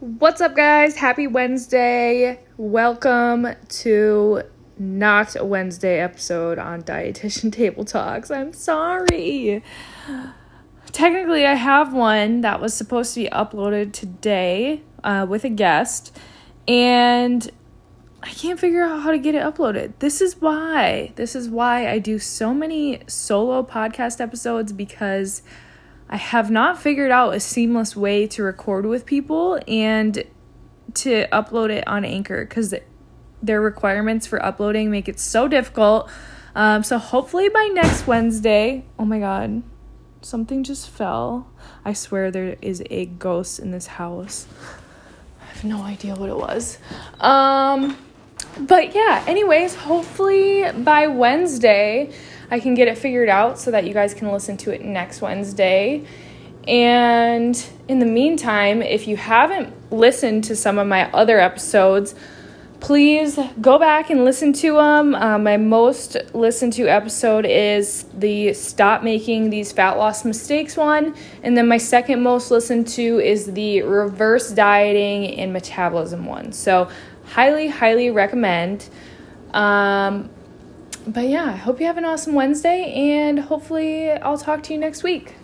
What's up, guys? Happy Wednesday. Welcome to not a Wednesday episode on Dietitian Table Talks. I'm sorry. Technically, I have one that was supposed to be uploaded today uh, with a guest, and I can't figure out how to get it uploaded. This is why. This is why I do so many solo podcast episodes because I have not figured out a seamless way to record with people and to upload it on Anchor because their requirements for uploading make it so difficult. Um, so hopefully by next Wednesday, oh my god, something just fell. I swear there is a ghost in this house. I have no idea what it was. Um, but yeah, anyways, hopefully by Wednesday I can get it figured out so that you guys can listen to it next Wednesday. And in the meantime, if you haven't listened to some of my other episodes, please go back and listen to them. Uh, my most listened to episode is the Stop Making These Fat Loss Mistakes one. And then my second most listened to is the Reverse Dieting and Metabolism one. So, highly, highly recommend. Um, but yeah, I hope you have an awesome Wednesday and hopefully I'll talk to you next week.